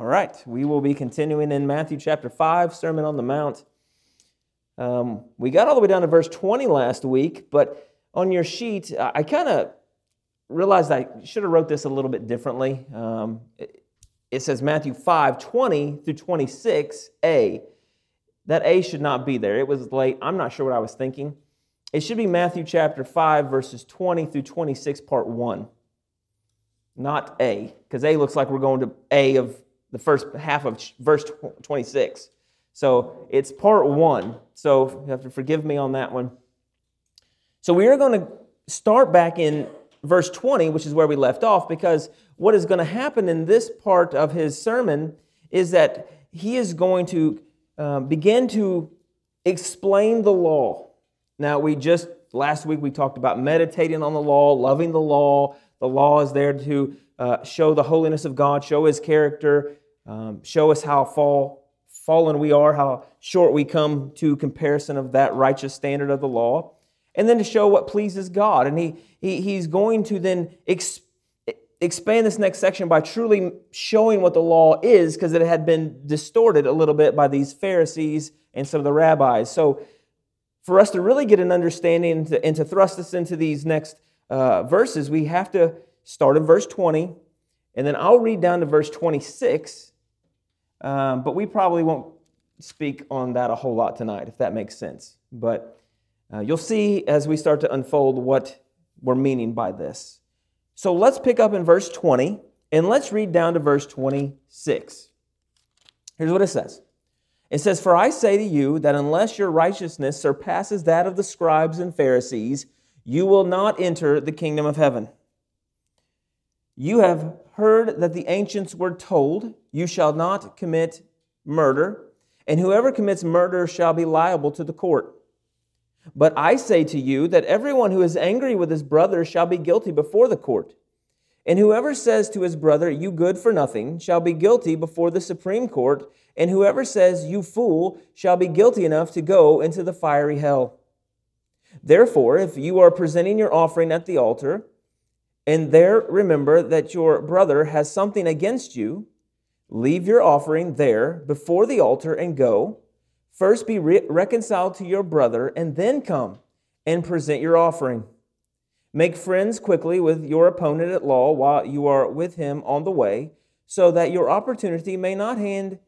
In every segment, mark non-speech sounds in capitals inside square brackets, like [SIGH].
All right, we will be continuing in Matthew chapter 5, Sermon on the Mount. Um, we got all the way down to verse 20 last week, but on your sheet, I kind of realized I should have wrote this a little bit differently. Um, it, it says Matthew 5, 20 through 26a. That A should not be there. It was late. I'm not sure what I was thinking. It should be Matthew chapter 5, verses 20 through 26, part 1. Not A, because A looks like we're going to A of the first half of verse 26. So it's part one. So you have to forgive me on that one. So we are going to start back in verse 20, which is where we left off, because what is going to happen in this part of his sermon is that he is going to uh, begin to explain the law. Now, we just, last week, we talked about meditating on the law, loving the law. The law is there to uh, show the holiness of God, show his character, um, show us how fall, fallen we are, how short we come to comparison of that righteous standard of the law, and then to show what pleases God. And he, he he's going to then ex, expand this next section by truly showing what the law is, because it had been distorted a little bit by these Pharisees and some of the rabbis. So, for us to really get an understanding and to, and to thrust us into these next uh, verses, we have to start in verse 20, and then I'll read down to verse 26 um, but we probably won't speak on that a whole lot tonight, if that makes sense. But uh, you'll see as we start to unfold what we're meaning by this. So let's pick up in verse 20 and let's read down to verse 26. Here's what it says It says, For I say to you that unless your righteousness surpasses that of the scribes and Pharisees, you will not enter the kingdom of heaven. You have heard that the ancients were told, You shall not commit murder, and whoever commits murder shall be liable to the court. But I say to you that everyone who is angry with his brother shall be guilty before the court. And whoever says to his brother, You good for nothing, shall be guilty before the Supreme Court. And whoever says, You fool, shall be guilty enough to go into the fiery hell. Therefore, if you are presenting your offering at the altar, and there remember that your brother has something against you, leave your offering there before the altar and go. First be re- reconciled to your brother, and then come and present your offering. Make friends quickly with your opponent at law while you are with him on the way, so that your opportunity may not hand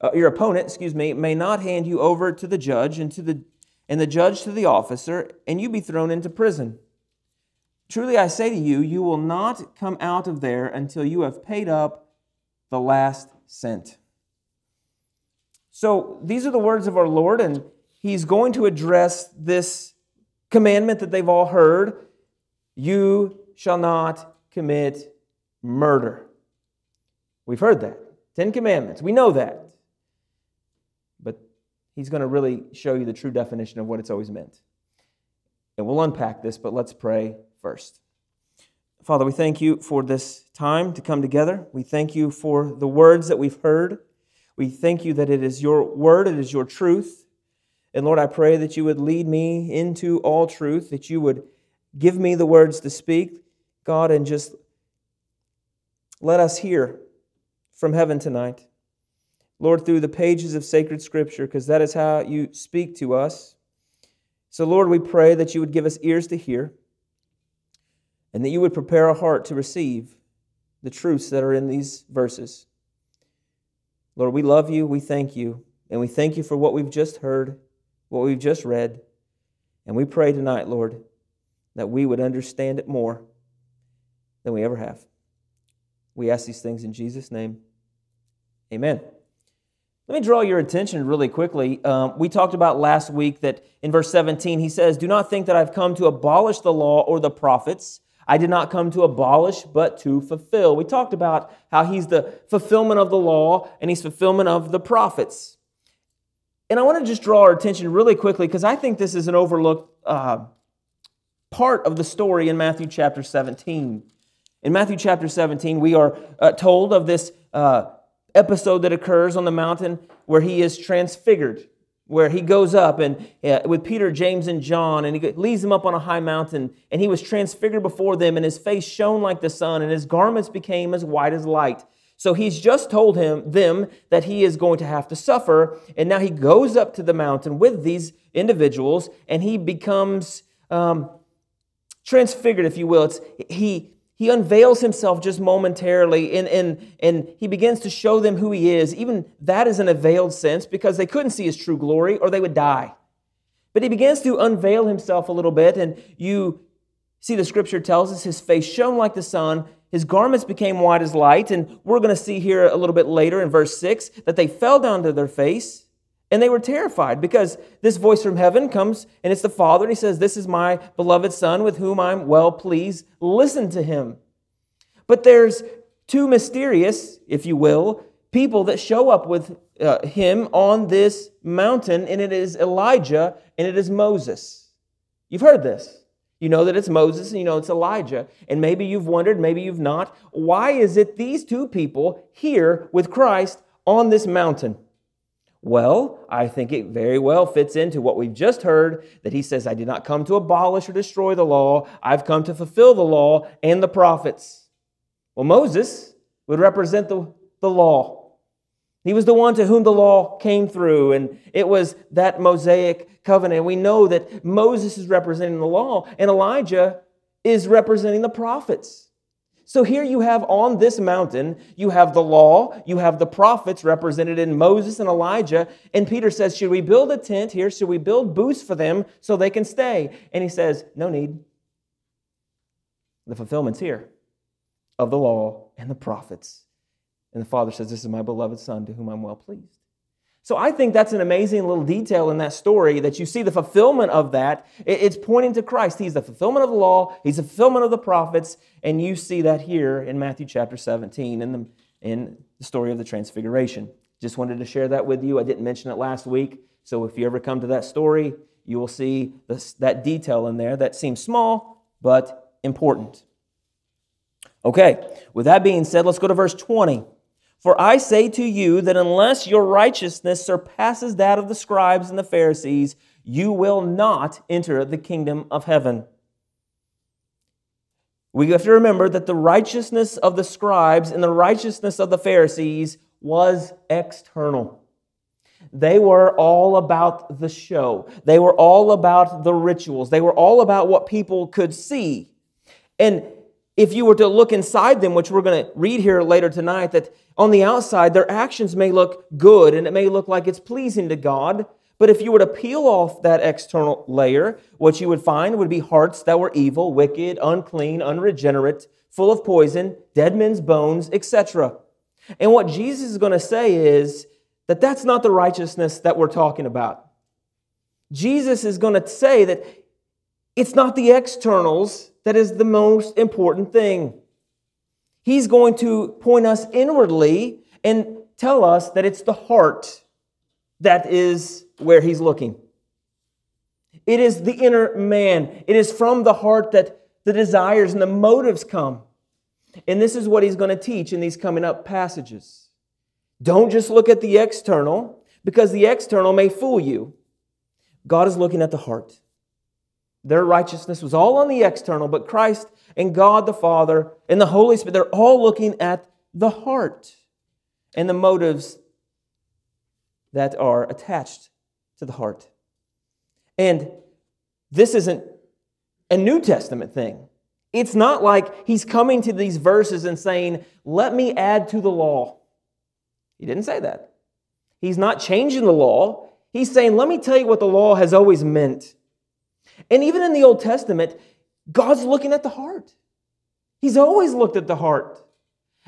uh, your opponent, excuse me, may not hand you over to the judge and to the and the judge to the officer, and you be thrown into prison. Truly I say to you, you will not come out of there until you have paid up the last cent. So these are the words of our Lord, and He's going to address this commandment that they've all heard you shall not commit murder. We've heard that. Ten Commandments. We know that. But He's going to really show you the true definition of what it's always meant. And we'll unpack this, but let's pray first. Father, we thank you for this time to come together. We thank you for the words that we've heard. We thank you that it is your word, it is your truth. And Lord, I pray that you would lead me into all truth, that you would give me the words to speak, God, and just let us hear from heaven tonight. Lord, through the pages of sacred scripture, because that is how you speak to us. So, Lord, we pray that you would give us ears to hear and that you would prepare a heart to receive the truths that are in these verses. Lord, we love you, we thank you, and we thank you for what we've just heard, what we've just read. And we pray tonight, Lord, that we would understand it more than we ever have. We ask these things in Jesus' name. Amen. Let me draw your attention really quickly. Um, we talked about last week that in verse 17, he says, Do not think that I've come to abolish the law or the prophets. I did not come to abolish, but to fulfill. We talked about how he's the fulfillment of the law and he's fulfillment of the prophets. And I want to just draw our attention really quickly because I think this is an overlooked uh, part of the story in Matthew chapter 17. In Matthew chapter 17, we are uh, told of this uh, episode that occurs on the mountain where he is transfigured where he goes up and uh, with Peter, James, and John, and he leads them up on a high mountain, and he was transfigured before them, and his face shone like the sun, and his garments became as white as light. So he's just told him them that he is going to have to suffer, and now he goes up to the mountain with these individuals, and he becomes um, transfigured, if you will. It's he he unveils himself just momentarily and, and, and he begins to show them who he is. Even that is in a veiled sense because they couldn't see his true glory or they would die. But he begins to unveil himself a little bit, and you see the scripture tells us his face shone like the sun, his garments became white as light. And we're going to see here a little bit later in verse 6 that they fell down to their face and they were terrified because this voice from heaven comes and it's the Father and he says, This is my beloved Son with whom I'm well pleased. Listen to him. But there's two mysterious, if you will, people that show up with uh, him on this mountain, and it is Elijah and it is Moses. You've heard this. You know that it's Moses and you know it's Elijah. And maybe you've wondered, maybe you've not, why is it these two people here with Christ on this mountain? Well, I think it very well fits into what we've just heard that he says, I did not come to abolish or destroy the law, I've come to fulfill the law and the prophets. Well, Moses would represent the, the law. He was the one to whom the law came through, and it was that Mosaic covenant. We know that Moses is representing the law, and Elijah is representing the prophets. So here you have on this mountain, you have the law, you have the prophets represented in Moses and Elijah. And Peter says, Should we build a tent here? Should we build booths for them so they can stay? And he says, No need. The fulfillment's here of the law and the prophets. And the Father says, This is my beloved Son to whom I'm well pleased. So I think that's an amazing little detail in that story that you see the fulfillment of that. It's pointing to Christ. He's the fulfillment of the law, He's the fulfillment of the prophets, and you see that here in Matthew chapter 17 in the, in the story of the Transfiguration. Just wanted to share that with you. I didn't mention it last week. So if you ever come to that story, you will see this, that detail in there that seems small but important. Okay, with that being said, let's go to verse 20. For I say to you that unless your righteousness surpasses that of the scribes and the Pharisees, you will not enter the kingdom of heaven. We have to remember that the righteousness of the scribes and the righteousness of the Pharisees was external. They were all about the show. They were all about the rituals. They were all about what people could see. And if you were to look inside them, which we're going to read here later tonight, that on the outside, their actions may look good and it may look like it's pleasing to God. But if you were to peel off that external layer, what you would find would be hearts that were evil, wicked, unclean, unregenerate, full of poison, dead men's bones, etc. And what Jesus is going to say is that that's not the righteousness that we're talking about. Jesus is going to say that it's not the externals that is the most important thing. He's going to point us inwardly and tell us that it's the heart that is where he's looking. It is the inner man. It is from the heart that the desires and the motives come. And this is what he's going to teach in these coming up passages. Don't just look at the external, because the external may fool you. God is looking at the heart. Their righteousness was all on the external, but Christ and God the Father and the Holy Spirit, they're all looking at the heart and the motives that are attached to the heart. And this isn't a New Testament thing. It's not like he's coming to these verses and saying, Let me add to the law. He didn't say that. He's not changing the law. He's saying, Let me tell you what the law has always meant. And even in the Old Testament, God's looking at the heart. He's always looked at the heart.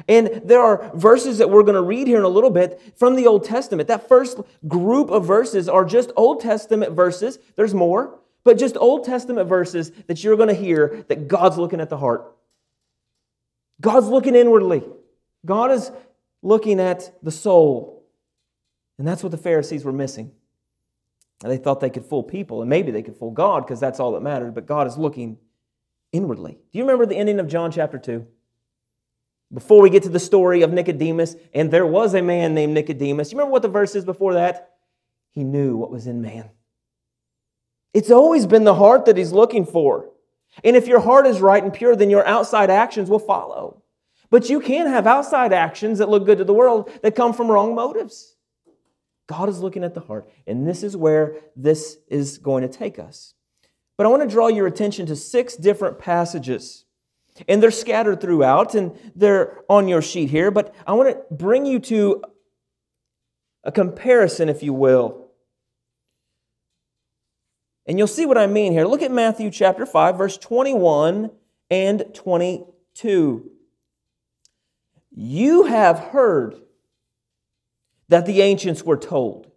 And there are verses that we're going to read here in a little bit from the Old Testament. That first group of verses are just Old Testament verses. There's more, but just Old Testament verses that you're going to hear that God's looking at the heart. God's looking inwardly. God is looking at the soul. And that's what the Pharisees were missing. And they thought they could fool people, and maybe they could fool God because that's all that mattered, but God is looking inwardly. Do you remember the ending of John chapter 2? Before we get to the story of Nicodemus, and there was a man named Nicodemus. You remember what the verse is before that? He knew what was in man. It's always been the heart that he's looking for. And if your heart is right and pure, then your outside actions will follow. But you can have outside actions that look good to the world that come from wrong motives. God is looking at the heart, and this is where this is going to take us. But I want to draw your attention to six different passages. And they're scattered throughout, and they're on your sheet here. But I want to bring you to a comparison, if you will. And you'll see what I mean here. Look at Matthew chapter 5, verse 21 and 22. You have heard that the ancients were told,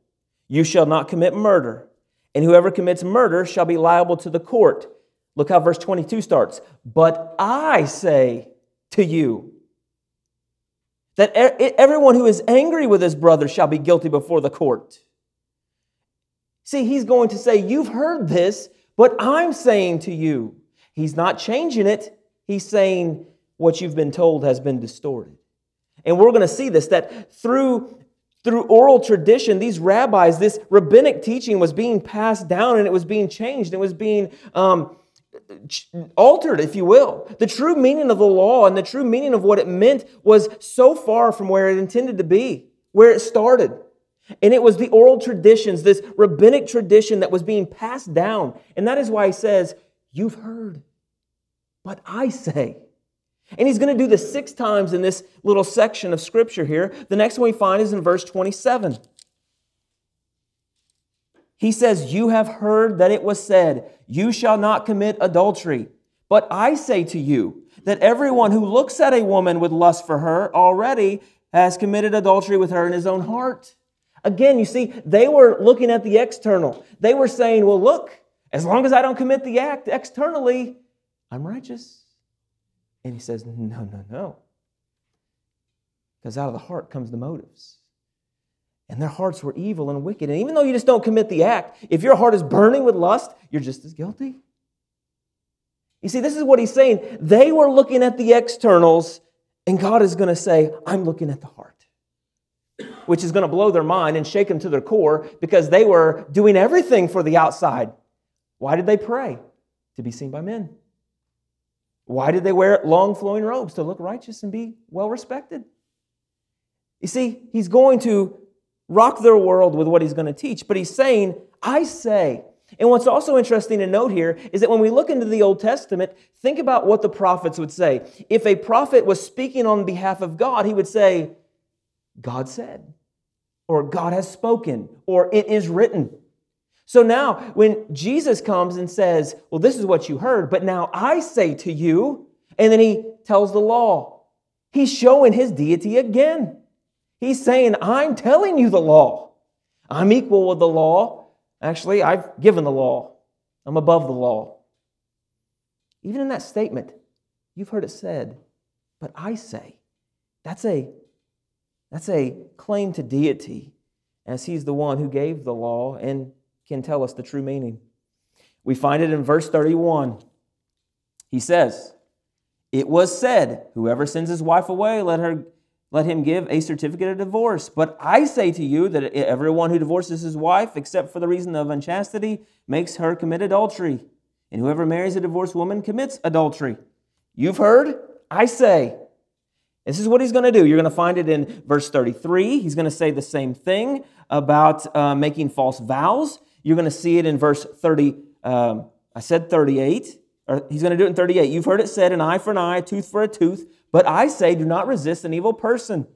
You shall not commit murder, and whoever commits murder shall be liable to the court. Look how verse 22 starts. But I say to you that everyone who is angry with his brother shall be guilty before the court. See, he's going to say, You've heard this, but I'm saying to you. He's not changing it. He's saying what you've been told has been distorted. And we're going to see this that through through oral tradition, these rabbis, this rabbinic teaching was being passed down and it was being changed. It was being um, altered, if you will. The true meaning of the law and the true meaning of what it meant was so far from where it intended to be, where it started. And it was the oral traditions, this rabbinic tradition that was being passed down. And that is why he says, You've heard, but I say. And he's going to do this six times in this little section of scripture here. The next one we find is in verse 27. He says, You have heard that it was said, You shall not commit adultery. But I say to you that everyone who looks at a woman with lust for her already has committed adultery with her in his own heart. Again, you see, they were looking at the external. They were saying, Well, look, as long as I don't commit the act externally, I'm righteous. And he says, No, no, no. Because out of the heart comes the motives. And their hearts were evil and wicked. And even though you just don't commit the act, if your heart is burning with lust, you're just as guilty. You see, this is what he's saying. They were looking at the externals, and God is going to say, I'm looking at the heart. Which is going to blow their mind and shake them to their core because they were doing everything for the outside. Why did they pray? To be seen by men. Why did they wear long flowing robes? To look righteous and be well respected. You see, he's going to rock their world with what he's going to teach, but he's saying, I say. And what's also interesting to note here is that when we look into the Old Testament, think about what the prophets would say. If a prophet was speaking on behalf of God, he would say, God said, or God has spoken, or it is written. So now, when Jesus comes and says, Well, this is what you heard, but now I say to you, and then he tells the law, he's showing his deity again. He's saying, I'm telling you the law. I'm equal with the law. Actually, I've given the law, I'm above the law. Even in that statement, you've heard it said, but I say. That's a, that's a claim to deity, as he's the one who gave the law and can tell us the true meaning. We find it in verse 31. He says, It was said, Whoever sends his wife away, let her let him give a certificate of divorce. But I say to you that everyone who divorces his wife, except for the reason of unchastity, makes her commit adultery. And whoever marries a divorced woman commits adultery. You've heard? I say. This is what he's going to do. You're going to find it in verse 33. He's going to say the same thing about uh, making false vows. You're going to see it in verse 30. Um, I said 38. Or he's going to do it in 38. You've heard it said, an eye for an eye, a tooth for a tooth. But I say, do not resist an evil person.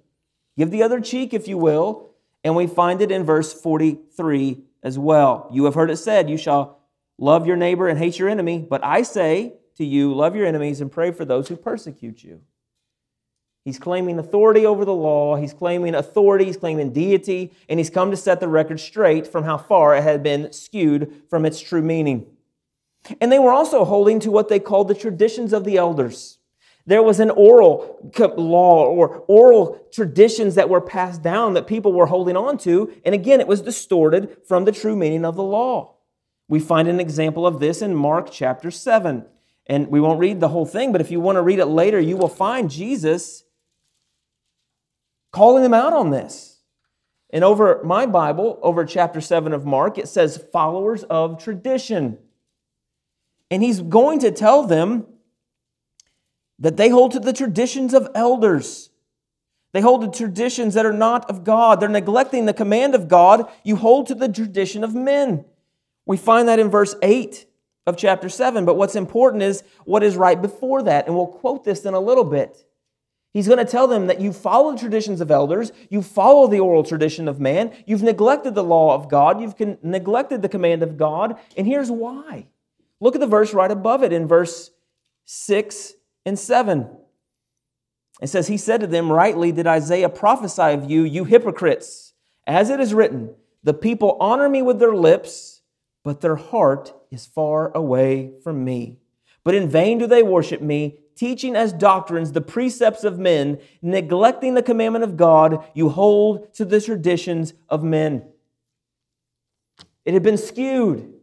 Give the other cheek, if you will. And we find it in verse 43 as well. You have heard it said, you shall love your neighbor and hate your enemy. But I say to you, love your enemies and pray for those who persecute you. He's claiming authority over the law. He's claiming authority. He's claiming deity. And he's come to set the record straight from how far it had been skewed from its true meaning. And they were also holding to what they called the traditions of the elders. There was an oral law or oral traditions that were passed down that people were holding on to. And again, it was distorted from the true meaning of the law. We find an example of this in Mark chapter 7. And we won't read the whole thing, but if you want to read it later, you will find Jesus calling them out on this. And over my Bible, over chapter 7 of Mark, it says followers of tradition. And he's going to tell them that they hold to the traditions of elders. They hold to traditions that are not of God. They're neglecting the command of God. You hold to the tradition of men. We find that in verse 8 of chapter 7. But what's important is what is right before that. And we'll quote this in a little bit. He's going to tell them that you follow the traditions of elders, you follow the oral tradition of man, you've neglected the law of God, you've neglected the command of God, and here's why. Look at the verse right above it in verse 6 and 7. It says, He said to them, Rightly did Isaiah prophesy of you, you hypocrites. As it is written, The people honor me with their lips, but their heart is far away from me. But in vain do they worship me teaching as doctrines the precepts of men, neglecting the commandment of God, you hold to the traditions of men. It had been skewed.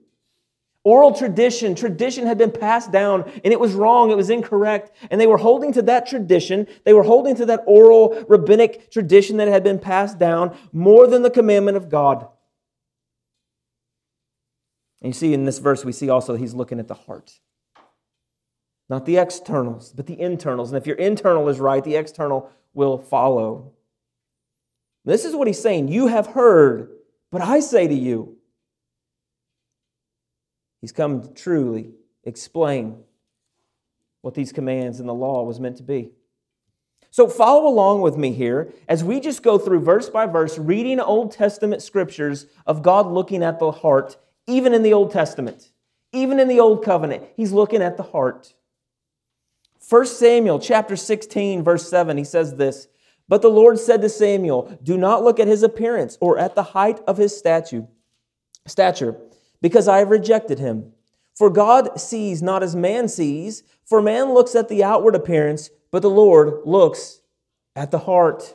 Oral tradition, tradition had been passed down and it was wrong, it was incorrect. And they were holding to that tradition, they were holding to that oral rabbinic tradition that had been passed down more than the commandment of God. And you see in this verse, we see also he's looking at the heart. Not the externals, but the internals. And if your internal is right, the external will follow. This is what he's saying. You have heard, but I say to you. He's come to truly explain what these commands in the law was meant to be. So follow along with me here as we just go through verse by verse, reading Old Testament scriptures of God looking at the heart, even in the Old Testament, even in the Old Covenant. He's looking at the heart. 1 Samuel chapter 16 verse 7 he says this, but the Lord said to Samuel, do not look at his appearance or at the height of his statue, stature, because I have rejected him. For God sees not as man sees, for man looks at the outward appearance, but the Lord looks at the heart.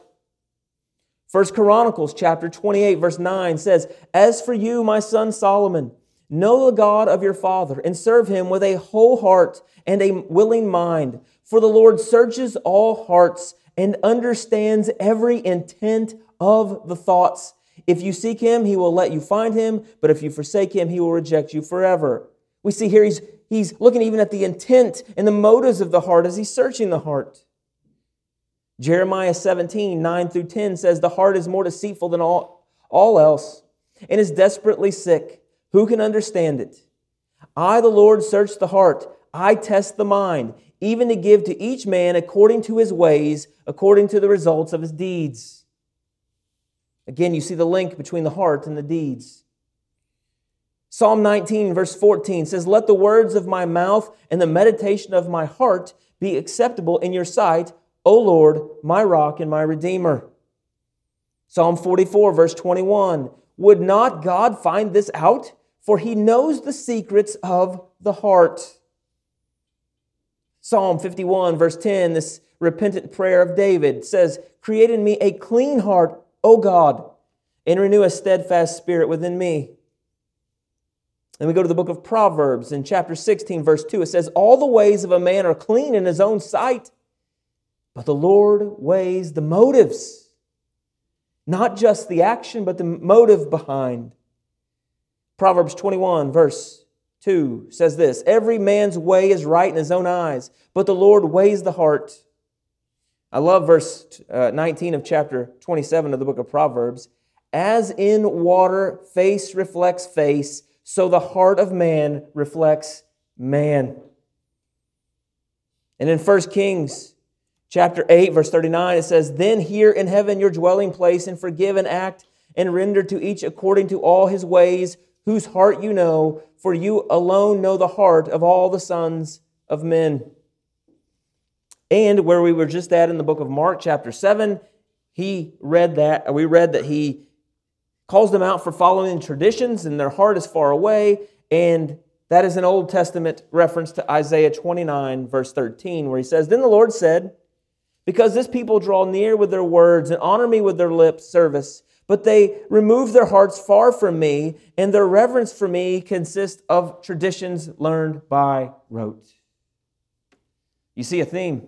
First Chronicles chapter 28 verse 9 says, As for you, my son Solomon, know the God of your father and serve him with a whole heart and a willing mind. For the Lord searches all hearts and understands every intent of the thoughts. If you seek him, he will let you find him, but if you forsake him, he will reject you forever. We see here he's, he's looking even at the intent and the motives of the heart as he's searching the heart. Jeremiah 17, 9 through 10 says, The heart is more deceitful than all, all else and is desperately sick. Who can understand it? I, the Lord, search the heart I test the mind, even to give to each man according to his ways, according to the results of his deeds. Again, you see the link between the heart and the deeds. Psalm 19, verse 14 says, Let the words of my mouth and the meditation of my heart be acceptable in your sight, O Lord, my rock and my redeemer. Psalm 44, verse 21 Would not God find this out? For he knows the secrets of the heart. Psalm 51, verse 10, this repentant prayer of David says, Create in me a clean heart, O God, and renew a steadfast spirit within me. Then we go to the book of Proverbs in chapter 16, verse 2. It says, All the ways of a man are clean in his own sight, but the Lord weighs the motives. Not just the action, but the motive behind. Proverbs 21, verse 2 says this Every man's way is right in his own eyes, but the Lord weighs the heart. I love verse uh, 19 of chapter 27 of the book of Proverbs. As in water, face reflects face, so the heart of man reflects man. And in 1 Kings chapter 8, verse 39, it says, Then hear in heaven your dwelling place, and forgive and act, and render to each according to all his ways, whose heart you know, for you alone know the heart of all the sons of men. And where we were just at in the book of Mark, chapter 7, he read that, we read that he calls them out for following traditions and their heart is far away. And that is an Old Testament reference to Isaiah 29, verse 13, where he says, Then the Lord said, Because this people draw near with their words and honor me with their lips, service, but they remove their hearts far from me, and their reverence for me consists of traditions learned by rote. You see a theme.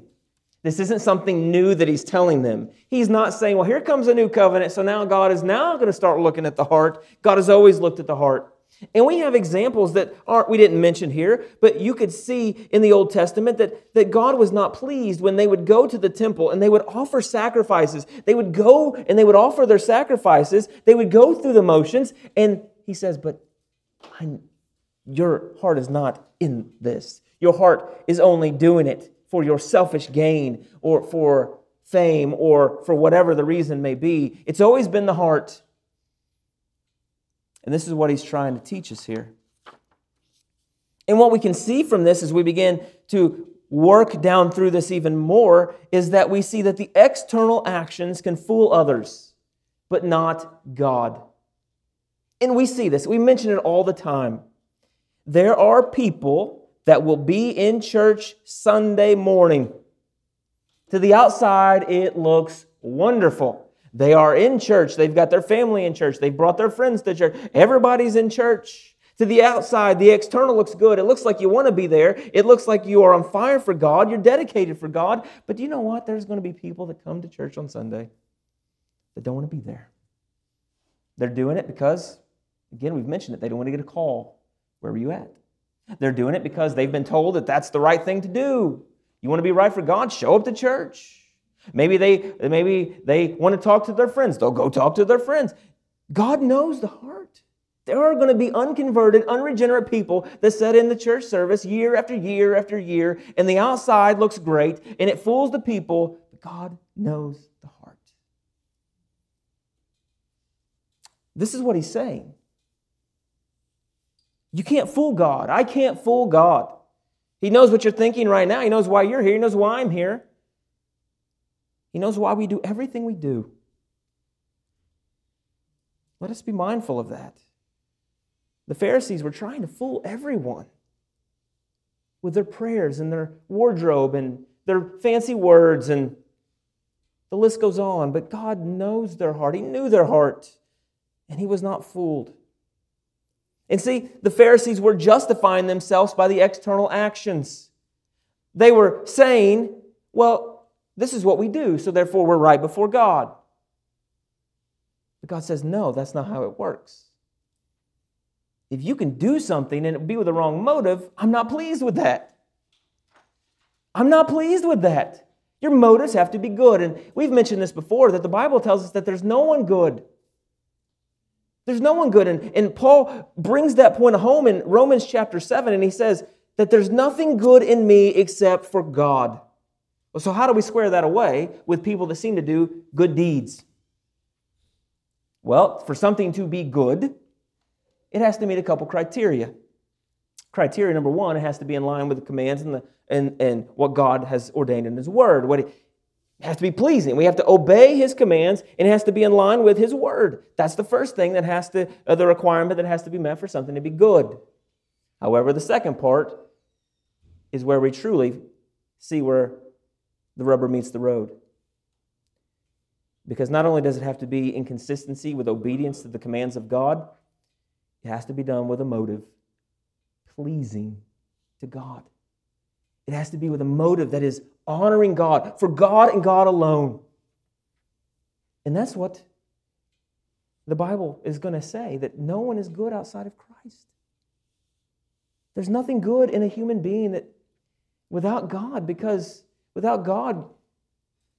This isn't something new that he's telling them. He's not saying, well, here comes a new covenant, so now God is now going to start looking at the heart. God has always looked at the heart. And we have examples that aren't we didn't mention here, but you could see in the Old Testament that, that God was not pleased when they would go to the temple and they would offer sacrifices. They would go and they would offer their sacrifices. They would go through the motions, and he says, But I'm, your heart is not in this. Your heart is only doing it for your selfish gain or for fame or for whatever the reason may be. It's always been the heart. And this is what he's trying to teach us here. And what we can see from this as we begin to work down through this even more is that we see that the external actions can fool others, but not God. And we see this, we mention it all the time. There are people that will be in church Sunday morning. To the outside, it looks wonderful. They are in church. They've got their family in church. They've brought their friends to church. Everybody's in church. To the outside, the external looks good. It looks like you want to be there. It looks like you are on fire for God. You're dedicated for God. But do you know what? There's going to be people that come to church on Sunday that don't want to be there. They're doing it because, again, we've mentioned it, they don't want to get a call. Where were you at? They're doing it because they've been told that that's the right thing to do. You want to be right for God? Show up to church. Maybe they maybe they want to talk to their friends. They'll go talk to their friends. God knows the heart. There are going to be unconverted, unregenerate people that sit in the church service year after year after year, and the outside looks great, and it fools the people. God knows the heart. This is what he's saying. You can't fool God. I can't fool God. He knows what you're thinking right now. He knows why you're here. He knows why I'm here. He knows why we do everything we do. Let us be mindful of that. The Pharisees were trying to fool everyone with their prayers and their wardrobe and their fancy words, and the list goes on. But God knows their heart. He knew their heart, and He was not fooled. And see, the Pharisees were justifying themselves by the external actions. They were saying, well, this is what we do, so therefore we're right before God. But God says, no, that's not how it works. If you can do something and it be with the wrong motive, I'm not pleased with that. I'm not pleased with that. Your motives have to be good. And we've mentioned this before that the Bible tells us that there's no one good. There's no one good. And, and Paul brings that point home in Romans chapter 7, and he says that there's nothing good in me except for God. Well, so how do we square that away with people that seem to do good deeds? Well, for something to be good, it has to meet a couple criteria. Criteria number one, it has to be in line with the commands and, the, and, and what God has ordained in His Word. What it has to be pleasing. We have to obey his commands and it has to be in line with his word. That's the first thing that has to, uh, the requirement that has to be met for something to be good. However, the second part is where we truly see where the rubber meets the road. Because not only does it have to be in consistency with obedience to the commands of God, it has to be done with a motive pleasing to God. It has to be with a motive that is honoring God, for God and God alone. And that's what the Bible is going to say that no one is good outside of Christ. There's nothing good in a human being that without God, because without God,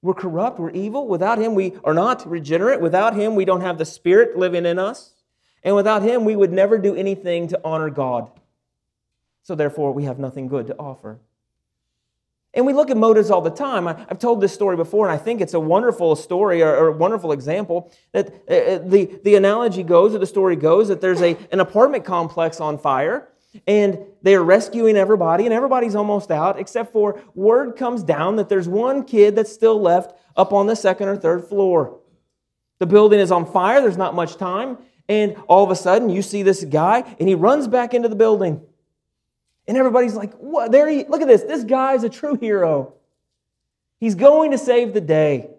we're corrupt, we're evil. Without Him, we are not regenerate. Without Him, we don't have the Spirit living in us. And without Him, we would never do anything to honor God. So therefore, we have nothing good to offer. And we look at motives all the time. I, have told this story before, and I think it's a wonderful story or, or a wonderful example. That uh, uh, the, the analogy goes, or the story goes, that there's a, an apartment complex on fire, and they're rescuing everybody, and everybody's almost out, except for word comes down that there's one kid that's still left up on the second or third floor. The building is on fire, there's not much time, and all of a sudden you see this guy, and he runs back into the building. And everybody's like, what? There he, look at this. This guy's a true hero. He's going to save the day.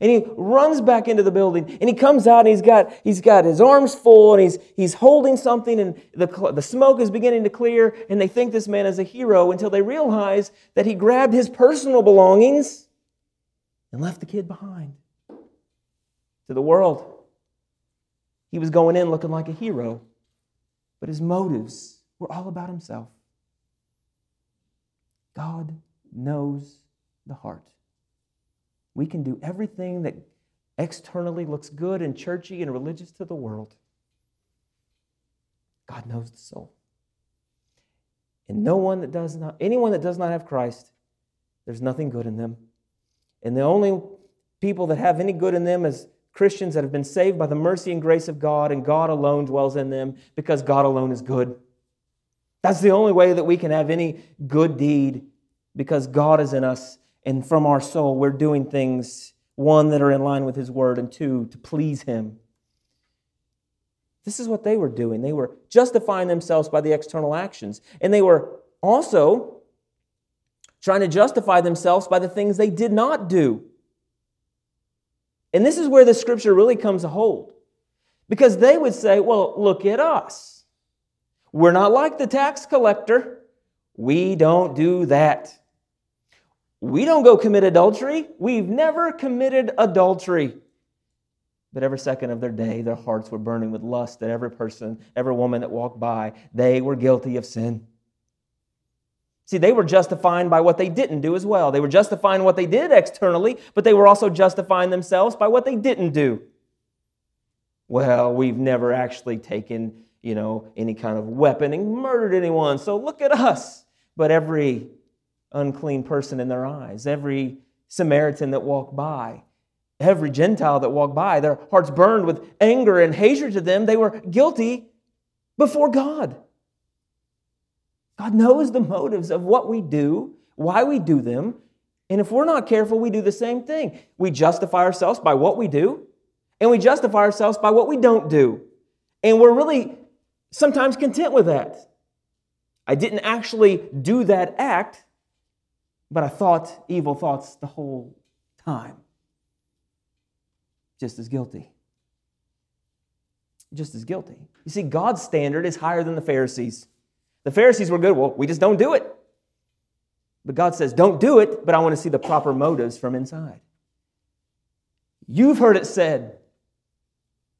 And he runs back into the building and he comes out and he's got, he's got his arms full and he's, he's holding something and the, the smoke is beginning to clear and they think this man is a hero until they realize that he grabbed his personal belongings and left the kid behind to the world. He was going in looking like a hero. but his motives were all about himself. God knows the heart. We can do everything that externally looks good and churchy and religious to the world. God knows the soul. And no one that does not, anyone that does not have Christ, there's nothing good in them. And the only people that have any good in them is Christians that have been saved by the mercy and grace of God, and God alone dwells in them because God alone is good. That's the only way that we can have any good deed because God is in us, and from our soul, we're doing things, one, that are in line with His word, and two, to please Him. This is what they were doing. They were justifying themselves by the external actions, and they were also trying to justify themselves by the things they did not do. And this is where the scripture really comes to hold. Because they would say, well, look at us. We're not like the tax collector. We don't do that. We don't go commit adultery. We've never committed adultery. But every second of their day, their hearts were burning with lust at every person, every woman that walked by. They were guilty of sin. See, they were justifying by what they didn't do as well. They were justifying what they did externally, but they were also justifying themselves by what they didn't do. Well, we've never actually taken, you know, any kind of weapon and murdered anyone, so look at us. But every unclean person in their eyes, every Samaritan that walked by, every Gentile that walked by, their hearts burned with anger and hatred to them. They were guilty before God. God knows the motives of what we do, why we do them. And if we're not careful, we do the same thing. We justify ourselves by what we do, and we justify ourselves by what we don't do. And we're really sometimes content with that. I didn't actually do that act, but I thought evil thoughts the whole time. Just as guilty. Just as guilty. You see, God's standard is higher than the Pharisees. The Pharisees were good. Well, we just don't do it. But God says, don't do it, but I want to see the proper motives from inside. You've heard it said,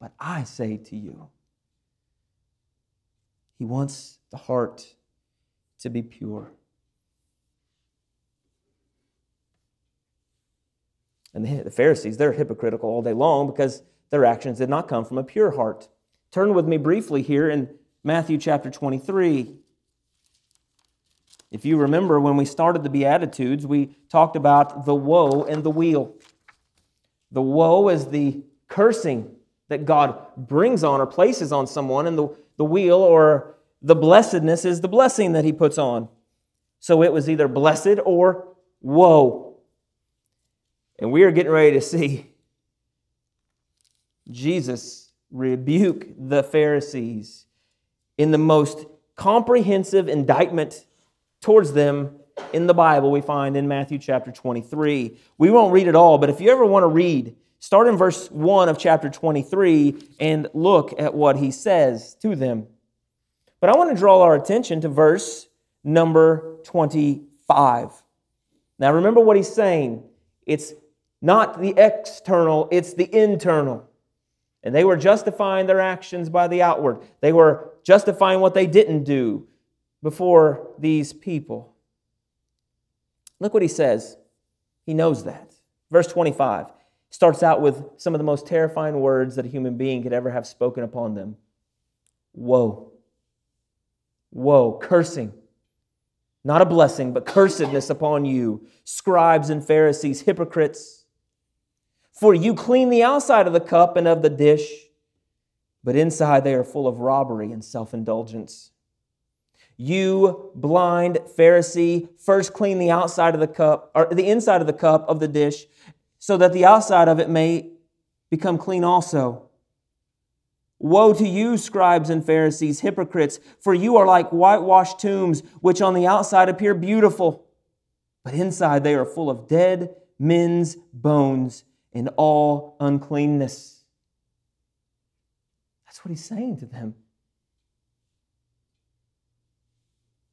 but I say to you. He wants the heart to be pure. And the Pharisees, they're hypocritical all day long because their actions did not come from a pure heart. Turn with me briefly here in Matthew chapter 23. If you remember when we started the Beatitudes, we talked about the woe and the weal. The woe is the cursing that God brings on or places on someone, and the, the weal or the blessedness is the blessing that He puts on. So it was either blessed or woe. And we are getting ready to see Jesus rebuke the Pharisees in the most comprehensive indictment towards them in the Bible we find in Matthew chapter 23. We won't read it all, but if you ever want to read, start in verse 1 of chapter 23 and look at what he says to them. But I want to draw our attention to verse number 25. Now remember what he's saying. It's not the external, it's the internal. And they were justifying their actions by the outward. They were justifying what they didn't do before these people. Look what he says. He knows that. Verse 25 starts out with some of the most terrifying words that a human being could ever have spoken upon them Woe. Woe, cursing. Not a blessing, but cursedness upon you, scribes and Pharisees, hypocrites. For you clean the outside of the cup and of the dish, but inside they are full of robbery and self indulgence. You blind Pharisee, first clean the outside of the cup, or the inside of the cup of the dish, so that the outside of it may become clean also. Woe to you, scribes and Pharisees, hypocrites, for you are like whitewashed tombs, which on the outside appear beautiful, but inside they are full of dead men's bones and all uncleanness. That's what he's saying to them.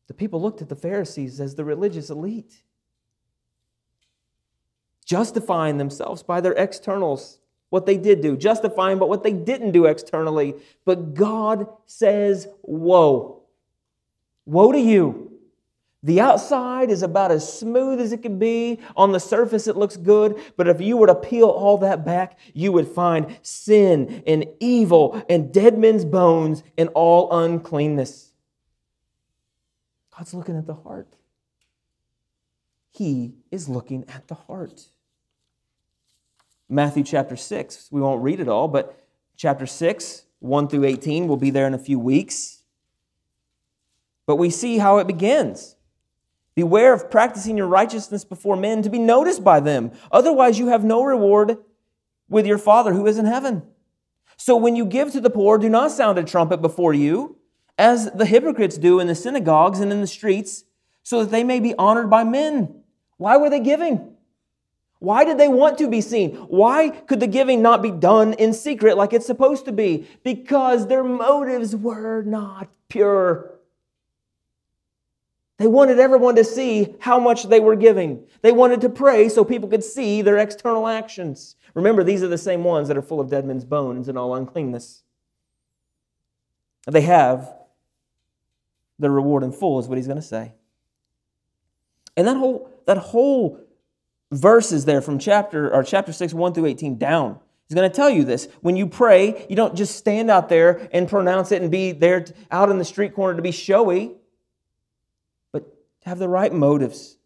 The people looked at the Pharisees as the religious elite, justifying themselves by their externals. what they did do, justifying but what they didn't do externally. But God says, Woe. Woe to you. The outside is about as smooth as it can be. On the surface, it looks good. But if you were to peel all that back, you would find sin and evil and dead men's bones and all uncleanness. God's looking at the heart. He is looking at the heart. Matthew chapter 6, we won't read it all, but chapter 6, 1 through 18, will be there in a few weeks. But we see how it begins. Beware of practicing your righteousness before men to be noticed by them. Otherwise, you have no reward with your Father who is in heaven. So when you give to the poor, do not sound a trumpet before you, as the hypocrites do in the synagogues and in the streets, so that they may be honored by men. Why were they giving? Why did they want to be seen? Why could the giving not be done in secret like it's supposed to be? Because their motives were not pure. They wanted everyone to see how much they were giving. They wanted to pray so people could see their external actions. Remember, these are the same ones that are full of dead men's bones and all uncleanness. They have their reward in full, is what he's going to say. And that whole, that whole verse is there from chapter or chapter 6, 1 through 18 down. He's going to tell you this. When you pray, you don't just stand out there and pronounce it and be there out in the street corner to be showy have the right motives,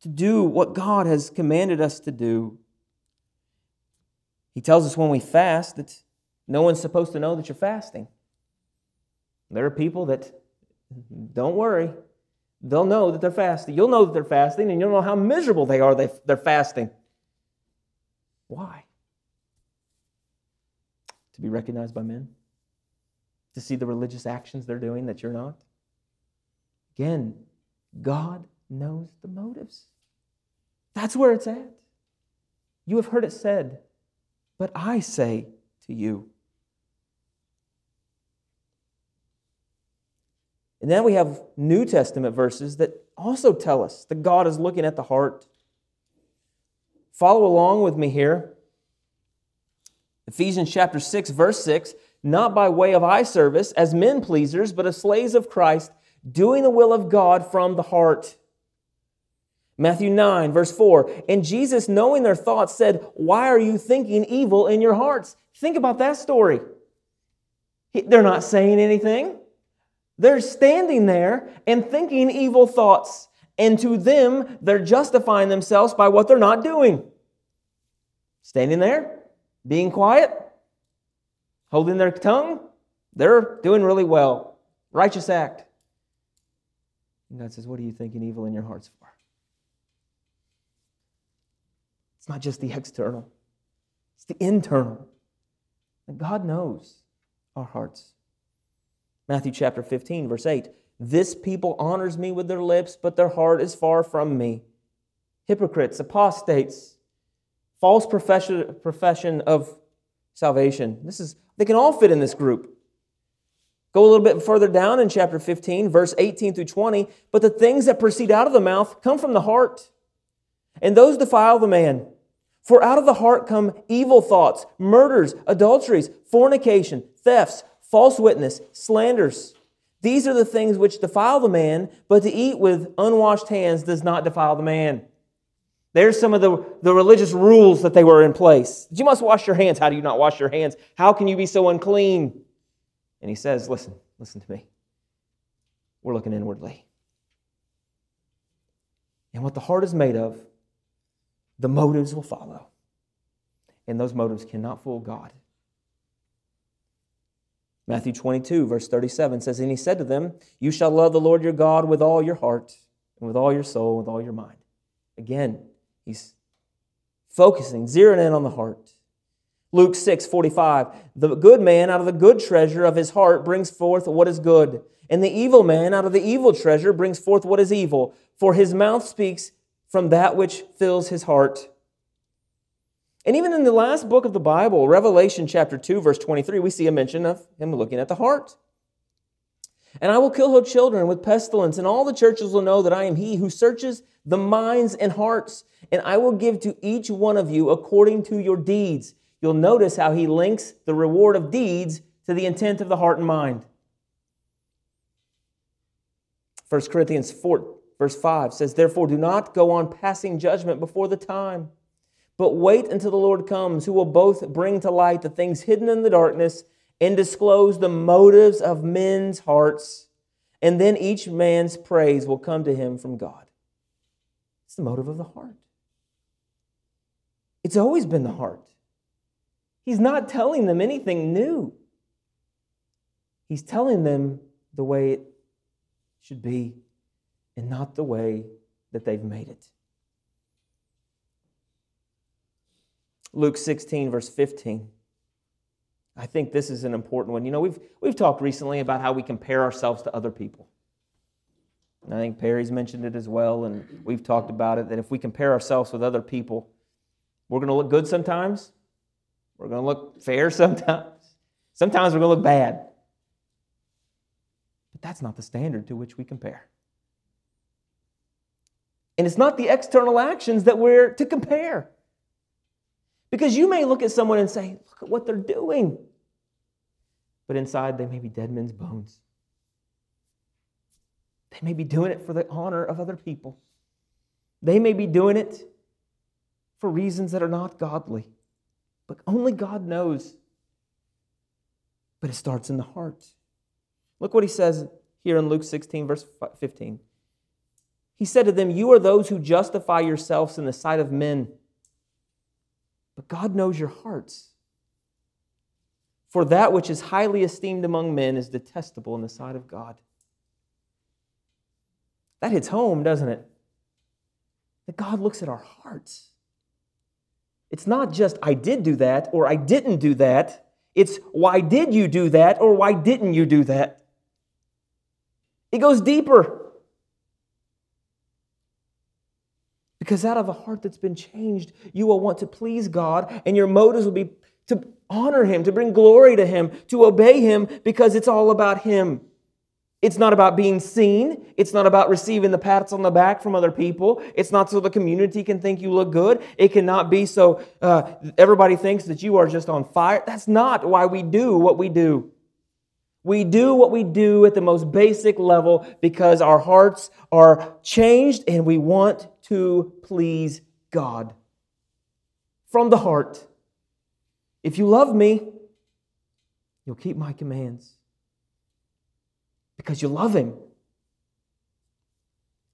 to do what God has commanded us to do. He tells us when we fast that no one's supposed to know that you're fasting. There are people that, don't worry, they'll know that they're fasting. You'll know that they're fasting, and you'll know how miserable they are they, they're fasting. Why? To be recognized by men? To see the religious actions they're doing that you're not? Again, God knows the motives. That's where it's at. You have heard it said, but I say to you. And then we have New Testament verses that also tell us that God is looking at the heart. Follow along with me here. Ephesians chapter 6, verse 6 not by way of eye service as men pleasers, but as slaves of Christ doing the will of God from the heart. Matthew 9, verse 4. And Jesus, knowing their thoughts, said, Why are you thinking evil in your hearts? Think about that story. They're not saying anything, they're standing there and thinking evil thoughts. And to them, they're justifying themselves by what they're not doing. Standing there, being quiet, holding their tongue, they're doing really well. Righteous act. And God says, What are you thinking evil in your hearts for? It's not just the external, it's the internal. And God knows our hearts. Matthew chapter 15, verse 8 This people honors me with their lips, but their heart is far from me. Hypocrites, apostates, false profession, of salvation. This is, they can all fit in this group. Go a little bit further down in chapter 15, verse 18 through 20. But the things that proceed out of the mouth come from the heart, and those defile the man. For out of the heart come evil thoughts, murders, adulteries, fornication, thefts, false witness, slanders. These are the things which defile the man, but to eat with unwashed hands does not defile the man. There's some of the, the religious rules that they were in place. You must wash your hands. How do you not wash your hands? How can you be so unclean? And he says, Listen, listen to me. We're looking inwardly. And what the heart is made of, the motives will follow. And those motives cannot fool God. Matthew 22, verse 37 says, And he said to them, You shall love the Lord your God with all your heart, and with all your soul, and with all your mind. Again, he's focusing, zeroing in on the heart. Luke 6, 45. The good man out of the good treasure of his heart brings forth what is good, and the evil man out of the evil treasure brings forth what is evil, for his mouth speaks from that which fills his heart. And even in the last book of the Bible, Revelation chapter 2, verse 23, we see a mention of him looking at the heart. And I will kill her children with pestilence, and all the churches will know that I am he who searches the minds and hearts, and I will give to each one of you according to your deeds. You'll notice how he links the reward of deeds to the intent of the heart and mind. 1 Corinthians 4, verse 5 says, Therefore, do not go on passing judgment before the time, but wait until the Lord comes, who will both bring to light the things hidden in the darkness and disclose the motives of men's hearts. And then each man's praise will come to him from God. It's the motive of the heart. It's always been the heart. He's not telling them anything new. He's telling them the way it should be and not the way that they've made it. Luke 16, verse 15. I think this is an important one. You know, we've, we've talked recently about how we compare ourselves to other people. And I think Perry's mentioned it as well, and we've talked about it that if we compare ourselves with other people, we're going to look good sometimes, we're going to look fair [LAUGHS] sometimes, sometimes we're going to look bad. But that's not the standard to which we compare. And it's not the external actions that we're to compare. Because you may look at someone and say, look at what they're doing. But inside, they may be dead men's bones. They may be doing it for the honor of other people. They may be doing it for reasons that are not godly. But only God knows. But it starts in the heart. Look what he says here in Luke 16, verse 15. He said to them, You are those who justify yourselves in the sight of men, but God knows your hearts. For that which is highly esteemed among men is detestable in the sight of God. That hits home, doesn't it? That God looks at our hearts. It's not just, I did do that or I didn't do that. It's, why did you do that or why didn't you do that? It goes deeper. Because out of a heart that's been changed, you will want to please God, and your motives will be to honor Him, to bring glory to Him, to obey Him, because it's all about Him. It's not about being seen. It's not about receiving the pats on the back from other people. It's not so the community can think you look good. It cannot be so uh, everybody thinks that you are just on fire. That's not why we do what we do. We do what we do at the most basic level because our hearts are changed and we want to please God. From the heart. If you love me, you'll keep my commands because you love Him.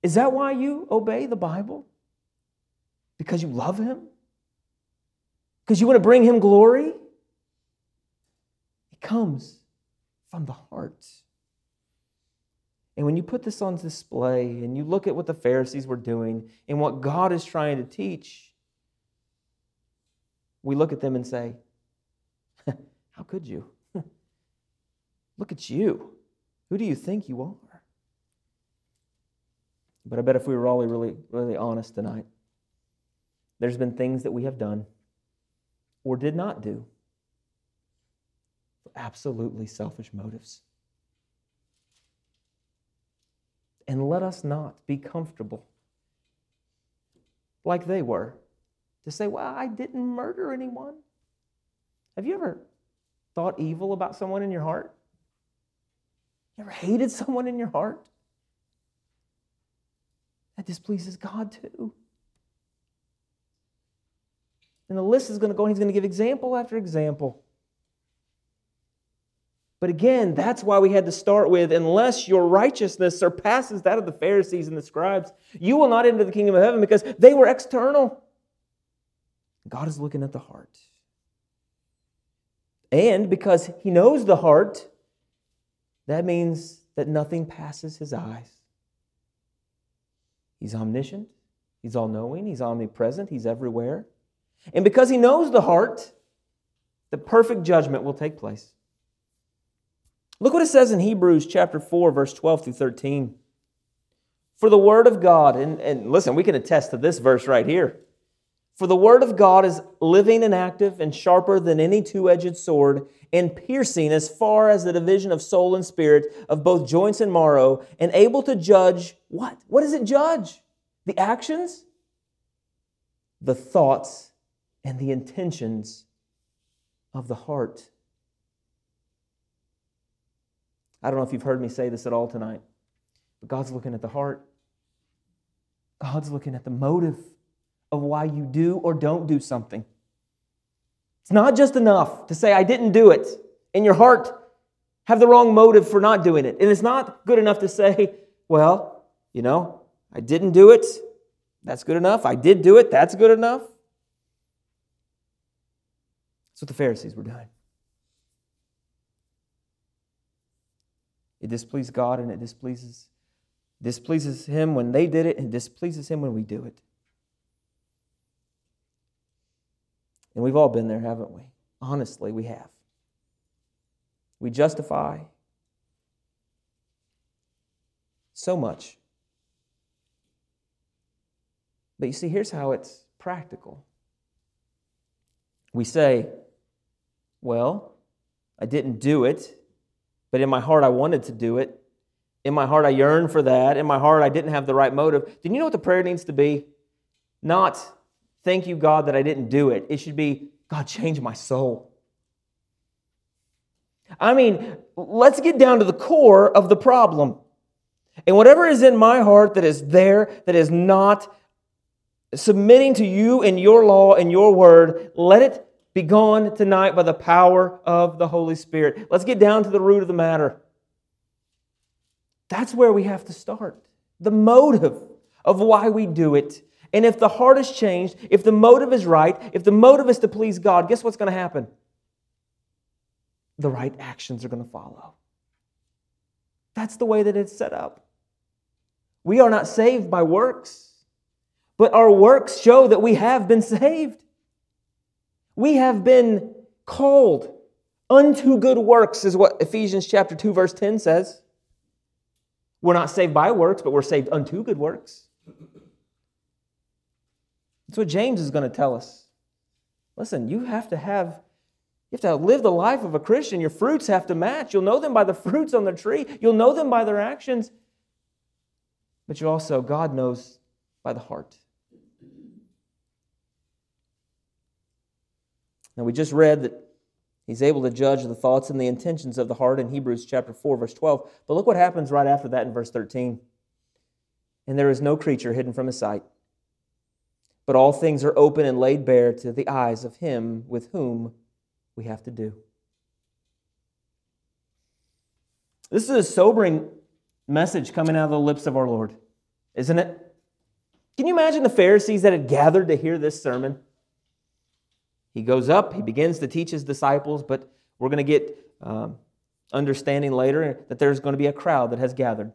Is that why you obey the Bible? Because you love Him? Because you want to bring Him glory? It comes from the heart. And when you put this on display and you look at what the Pharisees were doing and what God is trying to teach, we look at them and say, [LAUGHS] How could you? [LAUGHS] look at you. Who do you think you are? But I bet if we were all really, really honest tonight, there's been things that we have done or did not do for absolutely selfish motives. And let us not be comfortable like they were to say, Well, I didn't murder anyone. Have you ever thought evil about someone in your heart? You ever hated someone in your heart? That displeases God too. And the list is going to go, and he's going to give example after example. But again, that's why we had to start with unless your righteousness surpasses that of the Pharisees and the scribes, you will not enter the kingdom of heaven because they were external. God is looking at the heart. And because he knows the heart, that means that nothing passes his eyes. He's omniscient, he's all knowing, he's omnipresent, he's everywhere. And because he knows the heart, the perfect judgment will take place. Look what it says in Hebrews chapter 4, verse 12 through 13. For the word of God, and, and listen, we can attest to this verse right here. For the word of God is living and active and sharper than any two edged sword, and piercing as far as the division of soul and spirit, of both joints and marrow, and able to judge what? What does it judge? The actions, the thoughts, and the intentions of the heart. I don't know if you've heard me say this at all tonight, but God's looking at the heart. God's looking at the motive of why you do or don't do something. It's not just enough to say, I didn't do it. In your heart, have the wrong motive for not doing it. And it's not good enough to say, well, you know, I didn't do it. That's good enough. I did do it. That's good enough. That's what the Pharisees were doing. It displeased God and it displeases displeases him when they did it and displeases him when we do it. And we've all been there, haven't we? Honestly, we have. We justify so much. But you see, here's how it's practical. We say, well, I didn't do it, but in my heart I wanted to do it. In my heart I yearned for that. In my heart I didn't have the right motive. Do you know what the prayer needs to be? Not, thank you, God, that I didn't do it. It should be, God, change my soul. I mean, let's get down to the core of the problem. And whatever is in my heart that is there, that is not submitting to you and your law and your word, let it be gone tonight by the power of the Holy Spirit. Let's get down to the root of the matter. That's where we have to start. The motive of why we do it. And if the heart is changed, if the motive is right, if the motive is to please God, guess what's going to happen? The right actions are going to follow. That's the way that it's set up. We are not saved by works, but our works show that we have been saved. We have been called unto good works, is what Ephesians chapter 2, verse 10 says. We're not saved by works, but we're saved unto good works. That's what James is going to tell us. Listen, you have to have you have to live the life of a Christian. Your fruits have to match. You'll know them by the [LAUGHS] fruits on the tree. You'll know them by their actions. But you also, God knows by the heart. Now, we just read that he's able to judge the thoughts and the intentions of the heart in Hebrews chapter 4, verse 12. But look what happens right after that in verse 13. And there is no creature hidden from his sight, but all things are open and laid bare to the eyes of him with whom we have to do. This is a sobering message coming out of the lips of our Lord, isn't it? Can you imagine the Pharisees that had gathered to hear this sermon? He goes up, he begins to teach his disciples, but we're going to get um, understanding later that there's going to be a crowd that has gathered.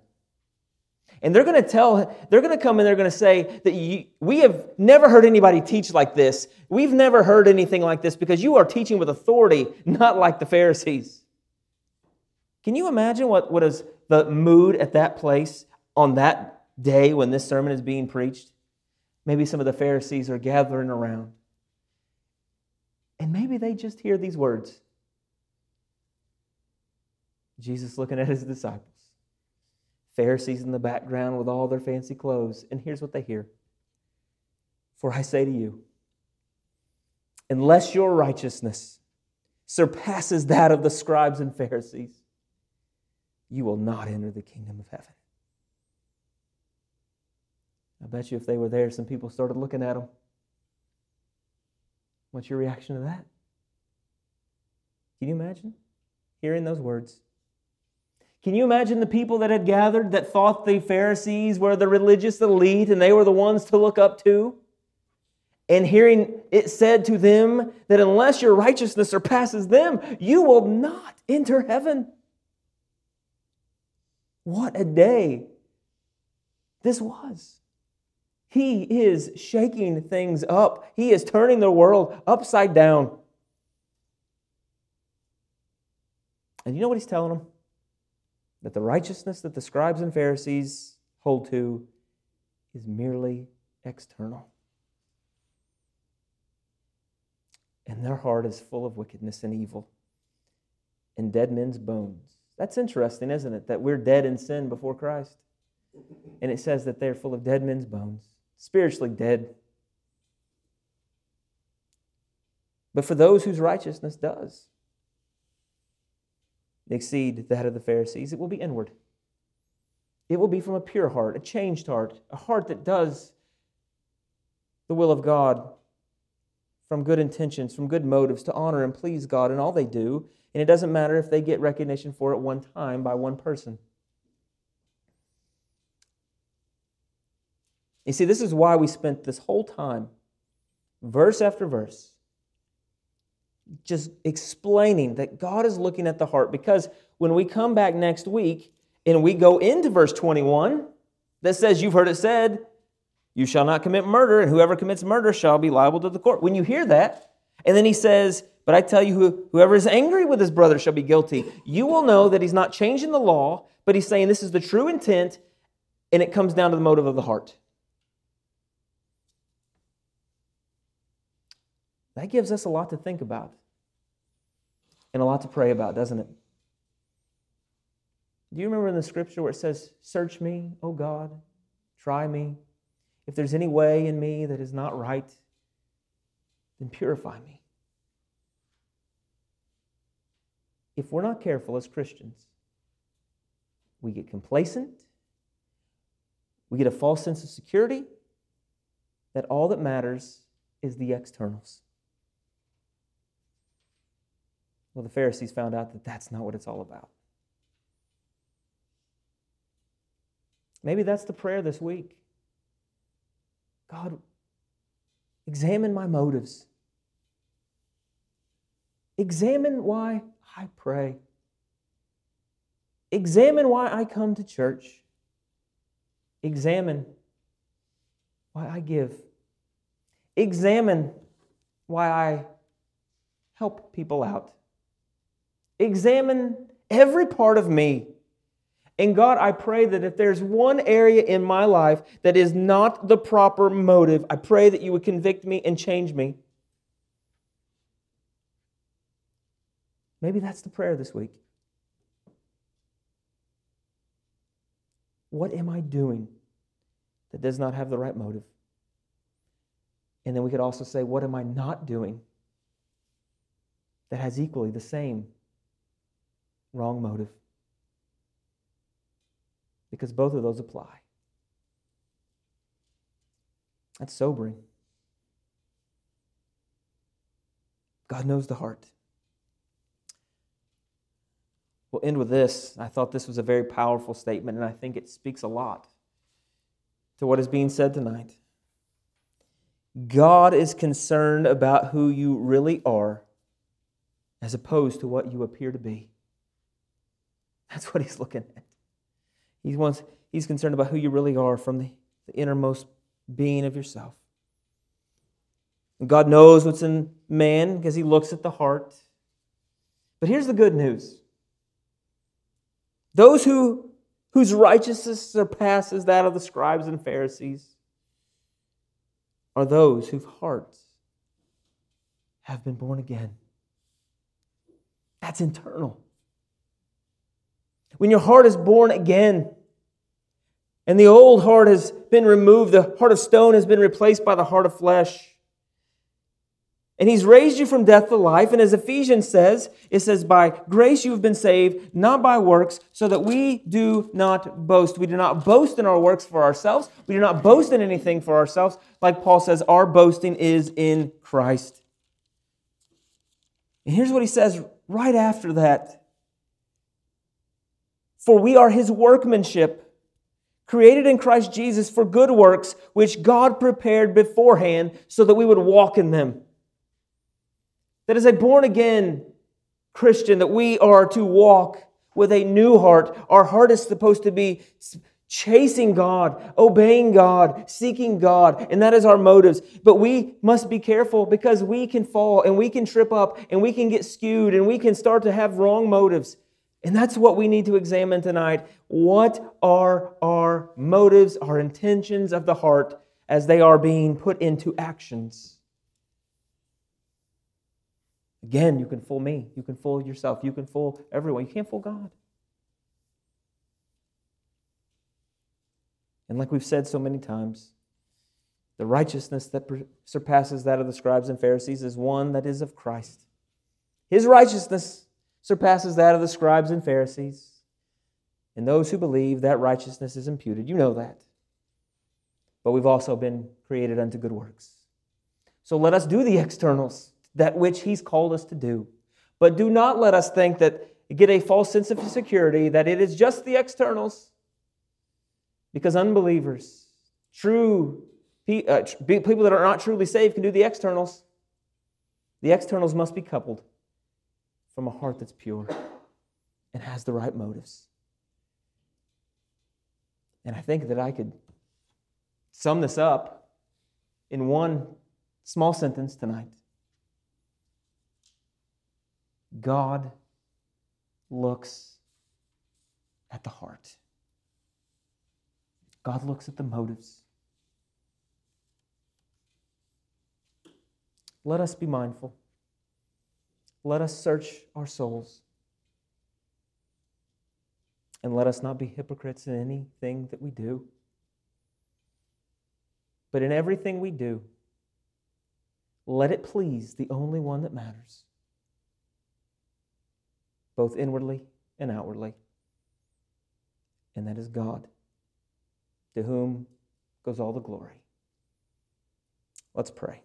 And they're going to tell, they're going to come and they're going to say that you, we have never heard anybody teach like this. We've never heard anything like this because you are teaching with authority, not like the Pharisees. Can you imagine what, what is the mood at that place on that day when this sermon is being preached? Maybe some of the Pharisees are gathering around. And maybe they just hear these words Jesus looking at his disciples, Pharisees in the background with all their fancy clothes. And here's what they hear For I say to you, unless your righteousness surpasses that of the scribes and Pharisees, you will not enter the kingdom of heaven. I bet you if they were there, some people started looking at them. What's your reaction to that? Can you imagine hearing those words? Can you imagine the people that had gathered that thought the Pharisees were the religious elite and they were the ones to look up to? And hearing it said to them that unless your righteousness surpasses them, you will not enter heaven. What a day this was. He is shaking things up. He is turning the world upside down. And you know what he's telling them? That the righteousness that the scribes and Pharisees hold to is merely external. And their heart is full of wickedness and evil and dead men's bones. That's interesting, isn't it? That we're dead in sin before Christ. And it says that they're full of dead men's bones spiritually dead. but for those whose righteousness does exceed that of the Pharisees, it will be inward. It will be from a pure heart, a changed heart, a heart that does the will of God from good intentions, from good motives to honor and please God in all they do. And it doesn't matter if they get recognition for it one time by one person. You see, this is why we spent this whole time, verse after verse, just explaining that God is looking at the heart. Because when we come back next week and we go into verse 21 that says, You've heard it said, you shall not commit murder, and whoever commits murder shall be liable to the court. When you hear that, and then he says, But I tell you, whoever is angry with his brother shall be guilty, you will know that he's not changing the law, but he's saying this is the true intent, and it comes down to the motive of the heart. That gives us a lot to think about and a lot to pray about, doesn't it? Do you remember in the scripture where it says, Search me, O God, try me. If there's any way in me that is not right, then purify me. If we're not careful as Christians, we get complacent, we get a false sense of security that all that matters is the externals. Well, the Pharisees found out that that's not what it's all about. Maybe that's the prayer this week. God, examine my motives. Examine why I pray. Examine why I come to church. Examine why I give. Examine why I help people out. Examine every part of me and God, I pray that if there's one area in my life that is not the proper motive, I pray that you would convict me and change me. Maybe that's the prayer this week. What am I doing that does not have the right motive? And then we could also say, what am I not doing that has equally the same wrong motive? because both of those apply. That's sobering. God knows the heart. We'll end with this. I thought this was a very powerful statement, and I think it speaks a lot to what is being said tonight. God is concerned about who you really are as opposed to what you appear to be. That's what he's looking at. He wants, he's concerned about who you really are from the, the innermost being of yourself. And God knows what's in man because he looks at the heart. But here's the good news those who, whose righteousness surpasses that of the scribes and Pharisees are those whose hearts have been born again. That's internal. When your heart is born again, and the old heart has been removed, the heart of stone has been replaced by the heart of flesh. And he's raised you from death to life. And as Ephesians says, it says, By grace you have been saved, not by works, so that we do not boast. We do not boast in our works for ourselves. We do not boast in anything for ourselves. Like Paul says, our boasting is in Christ. And here's what he says right after that For we are his workmanship created in Christ Jesus for good works, which God prepared beforehand so that we would walk in them. That as a born again Christian, that we are to walk with a new heart. Our heart is supposed to be chasing God, obeying God, seeking God, and that is our motives. But we must be careful because we can fall and we can trip up and we can get skewed and we can start to have wrong motives. And that's what we need to examine tonight. What are our motives, our intentions of the heart as they are being put into actions? Again, you can fool me. You can fool yourself. You can fool everyone. You can't fool God. And like we've said so many times, The righteousness that surpasses that of the scribes and Pharisees is one that is of Christ. His righteousness surpasses that of the scribes and Pharisees. And those who believe that righteousness is imputed, you know that. But we've also been created unto good works. So let us do the externals, that which He's called us to do. But do not let us think that, get a false sense of security that it is just the externals. Because unbelievers, true uh, people that are not truly saved can do the externals. The externals must be coupled from a heart that's pure and has the right motives. And I think that I could sum this up in one small sentence tonight God looks at the heart, God looks at the motives. Let us be mindful. Let us search our souls. And let us not be hypocrites in anything that we do. But in everything we do, let it please the only one that matters, both inwardly and outwardly, and that is God, to whom goes all the glory. Let's pray.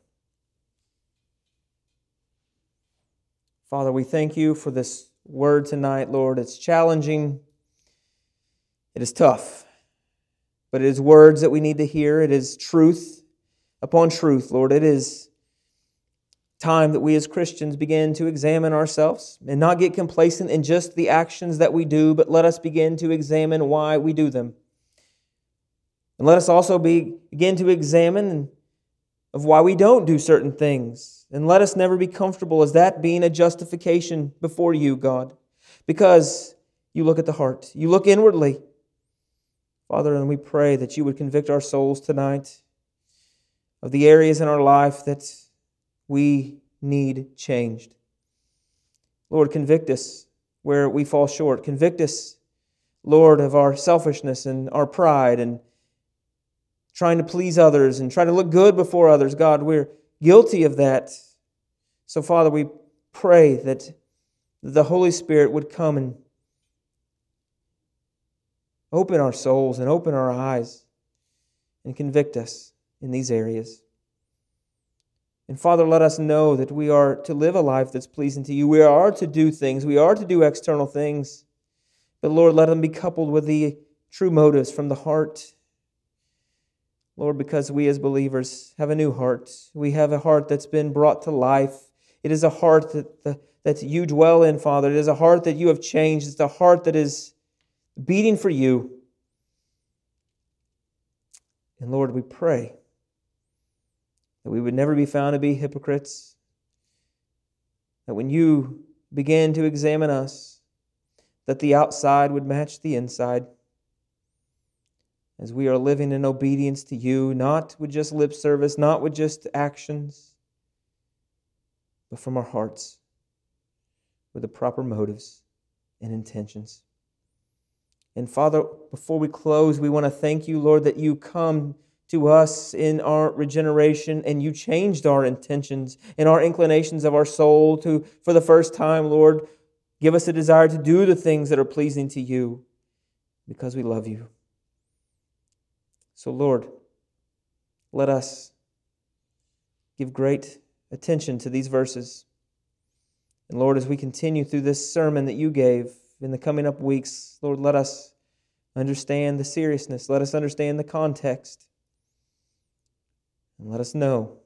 Father, we thank you for this word tonight, Lord. It's challenging, it is tough, but it is words that we need to hear. It is truth upon truth, Lord. It is time that we as Christians begin to examine ourselves and not get complacent in just the actions that we do, but let us begin to examine why we do them. And let us also be, begin to examine of why we don't do certain things and let us never be comfortable as that being a justification before you, God, because you look at the heart, you look inwardly. Father, and we pray that you would convict our souls tonight of the areas in our life that we need changed. Lord, convict us where we fall short. Convict us, Lord, of our selfishness and our pride and trying to please others and trying to look good before others. God, we're guilty of that. So, Father, we pray that the Holy Spirit would come and open our souls and open our eyes and convict us in these areas. And Father, let us know that we are to live a life that's pleasing to you. We are to do things, we are to do external things. But Lord, let them be coupled with the true motives from the heart Lord, because we as believers have a new heart. We have a heart that's been brought to life. It is a heart that, that you dwell in, Father. It is a heart that you have changed. It's a heart that is beating for you. And Lord, we pray that we would never be found to be hypocrites. That when you begin to examine us, that the outside would match the inside as we are living in obedience to you, not with just lip service, not with just actions, but from our hearts with the proper motives and intentions. And Father, before we close, we want to thank you, Lord, that you come to us in our regeneration and you changed our intentions and our inclinations of our soul to, for the first time, Lord, give us a desire to do the things that are pleasing to you because we love you. So, Lord, let us give great attention to these verses. And Lord, as we continue through this sermon that you gave in the coming up weeks, Lord, let us understand the seriousness. Let us understand the context. And let us know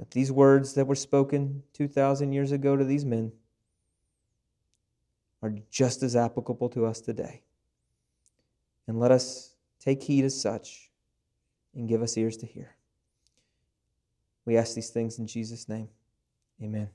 that these words that were spoken 2,000 years ago to these men are just as applicable to us today. And let us Take heed as such and give us ears to hear. We ask these things in Jesus' name. Amen.